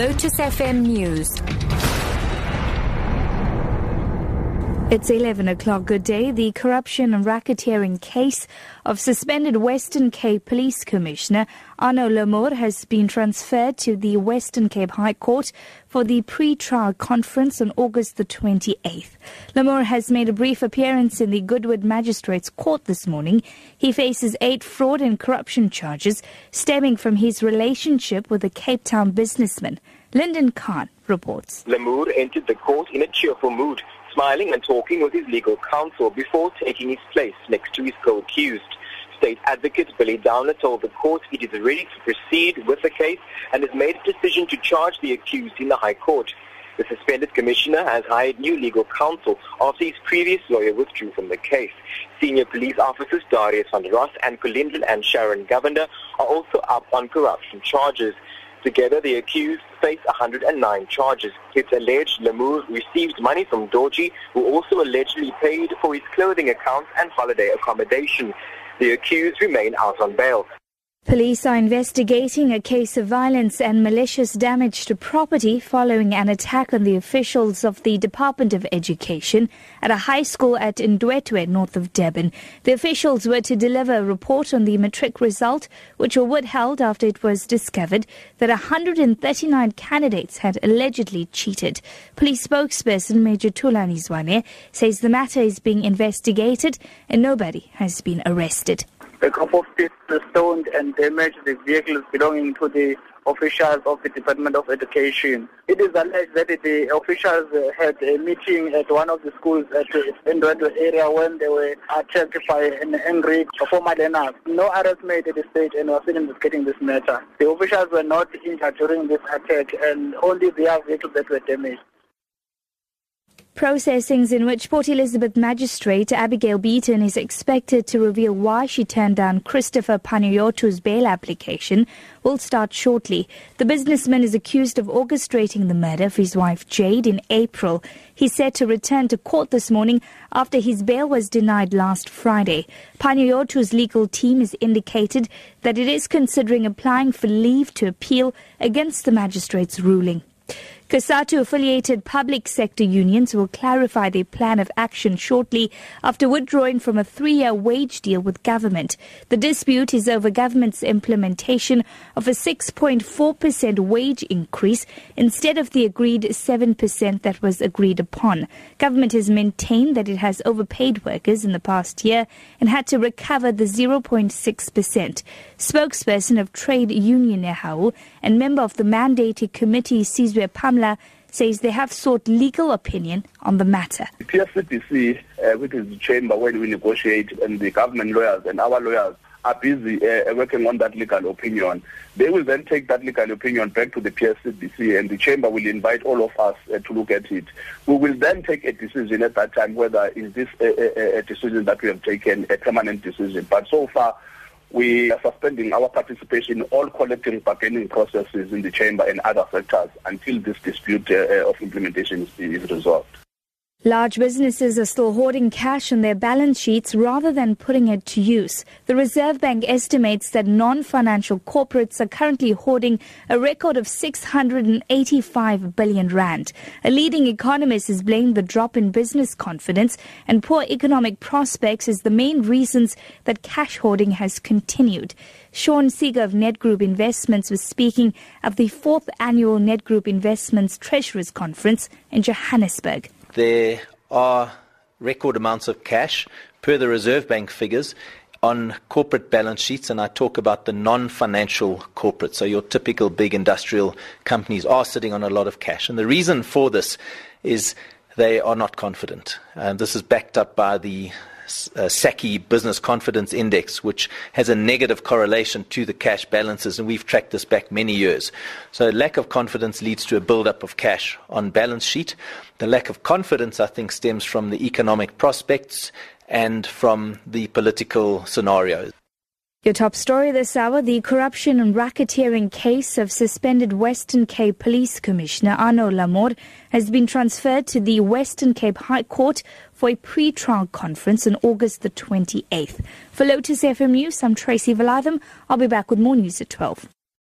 Lotus FM News. It's 11 o'clock. Good day. The corruption and racketeering case of suspended Western Cape Police Commissioner Arno Lamoer has been transferred to the Western Cape High Court for the pre-trial conference on August the 28th. Lamoer has made a brief appearance in the Goodwood Magistrates Court this morning. He faces eight fraud and corruption charges stemming from his relationship with a Cape Town businessman. Lyndon Khan reports. Lamoer entered the court in a cheerful mood smiling and talking with his legal counsel before taking his place next to his co-accused. State advocate Billy Downer told the court it is ready to proceed with the case and has made a decision to charge the accused in the High Court. The suspended commissioner has hired new legal counsel after his previous lawyer withdrew from the case. Senior police officers Darius van Ross and Colindle and Sharon Govender are also up on corruption charges. Together, the accused face 109 charges. It's alleged Lamoer received money from Dawjee, who also allegedly paid for his clothing accounts and holiday accommodation. The accused remain out on bail. Police are investigating a case of violence and malicious damage to property following an attack on the officials of the Department of Education at a high school at Ndwedwe, north of Durban. The officials were to deliver a report on the matric result, which were withheld after it was discovered that 139 candidates had allegedly cheated. Police spokesperson Major Thulani Zwane says the matter is being investigated and nobody has been arrested. A couple of people stoned and damaged the vehicles belonging to the officials of the Department of Education. It is alleged that the officials had a meeting at one of the schools at the Ndwedwe area when they were attacked by an angry former learner. No arrest made at the stage and are still investigating this matter. The officials were not injured during this attack and only their vehicles that were damaged. Processings in which Port Elizabeth Magistrate Abigail Beaton is expected to reveal why she turned down Christopher Panayiotou's bail application will start shortly. The businessman is accused of orchestrating the murder of his wife Jade in April. He's set to return to court this morning after his bail was denied last Friday. Panayiotou's legal team has indicated that it is considering applying for leave to appeal against the magistrate's ruling. COSATU affiliated public sector unions will clarify their plan of action shortly after withdrawing from a three year wage deal with government. The dispute is over government's implementation of a 6.4% wage increase instead of the agreed 7% that was agreed upon. Government has maintained that it has overpaid workers in the past year and had to recover the 0.6%. Spokesperson of Trade Union Nehawu and member of the mandated committee Sizwe Pamla says they have sought legal opinion on the matter. The PSCBC, uh, which is the chamber where we negotiate, and the government lawyers and our lawyers are busy uh, working on that legal opinion. They will then take that legal opinion back to the PSCBC and the chamber will invite all of us uh, to look at it. We will then take a decision at that time whether is this a, a, a decision that we have taken a permanent decision. But so far, we are suspending our participation in all collective bargaining processes in the chamber and other sectors until this dispute uh, of implementation is, is resolved. Large businesses are still hoarding cash on their balance sheets rather than putting it to use. The Reserve Bank estimates that non-financial corporates are currently hoarding a record of 685 billion rand. A leading economist has blamed the drop in business confidence and poor economic prospects as the main reasons that cash hoarding has continued. Sean Seeger of Nedgroup Investments was speaking at the fourth annual Nedgroup Investments Treasurers Conference in Johannesburg. There are record amounts of cash per the Reserve Bank figures on corporate balance sheets, and I talk about the non financial corporates. So, your typical big industrial companies are sitting on a lot of cash. And the reason for this is they are not confident. And this is backed up by the uh, SACCI Business Confidence Index, which has a negative correlation to the cash balances, and we've tracked this back many years. So, lack of confidence leads to a build-up of cash on balance sheet. The lack of confidence, I think, stems from the economic prospects and from the political scenarios. Your top story this hour the corruption and racketeering case of suspended Western Cape Police Commissioner Arno Lamoer has been transferred to the Western Cape High Court for a pre trial conference on August the 28th. For Lotus FM News, I'm Tracy Valaydham. I'll be back with more news at 12.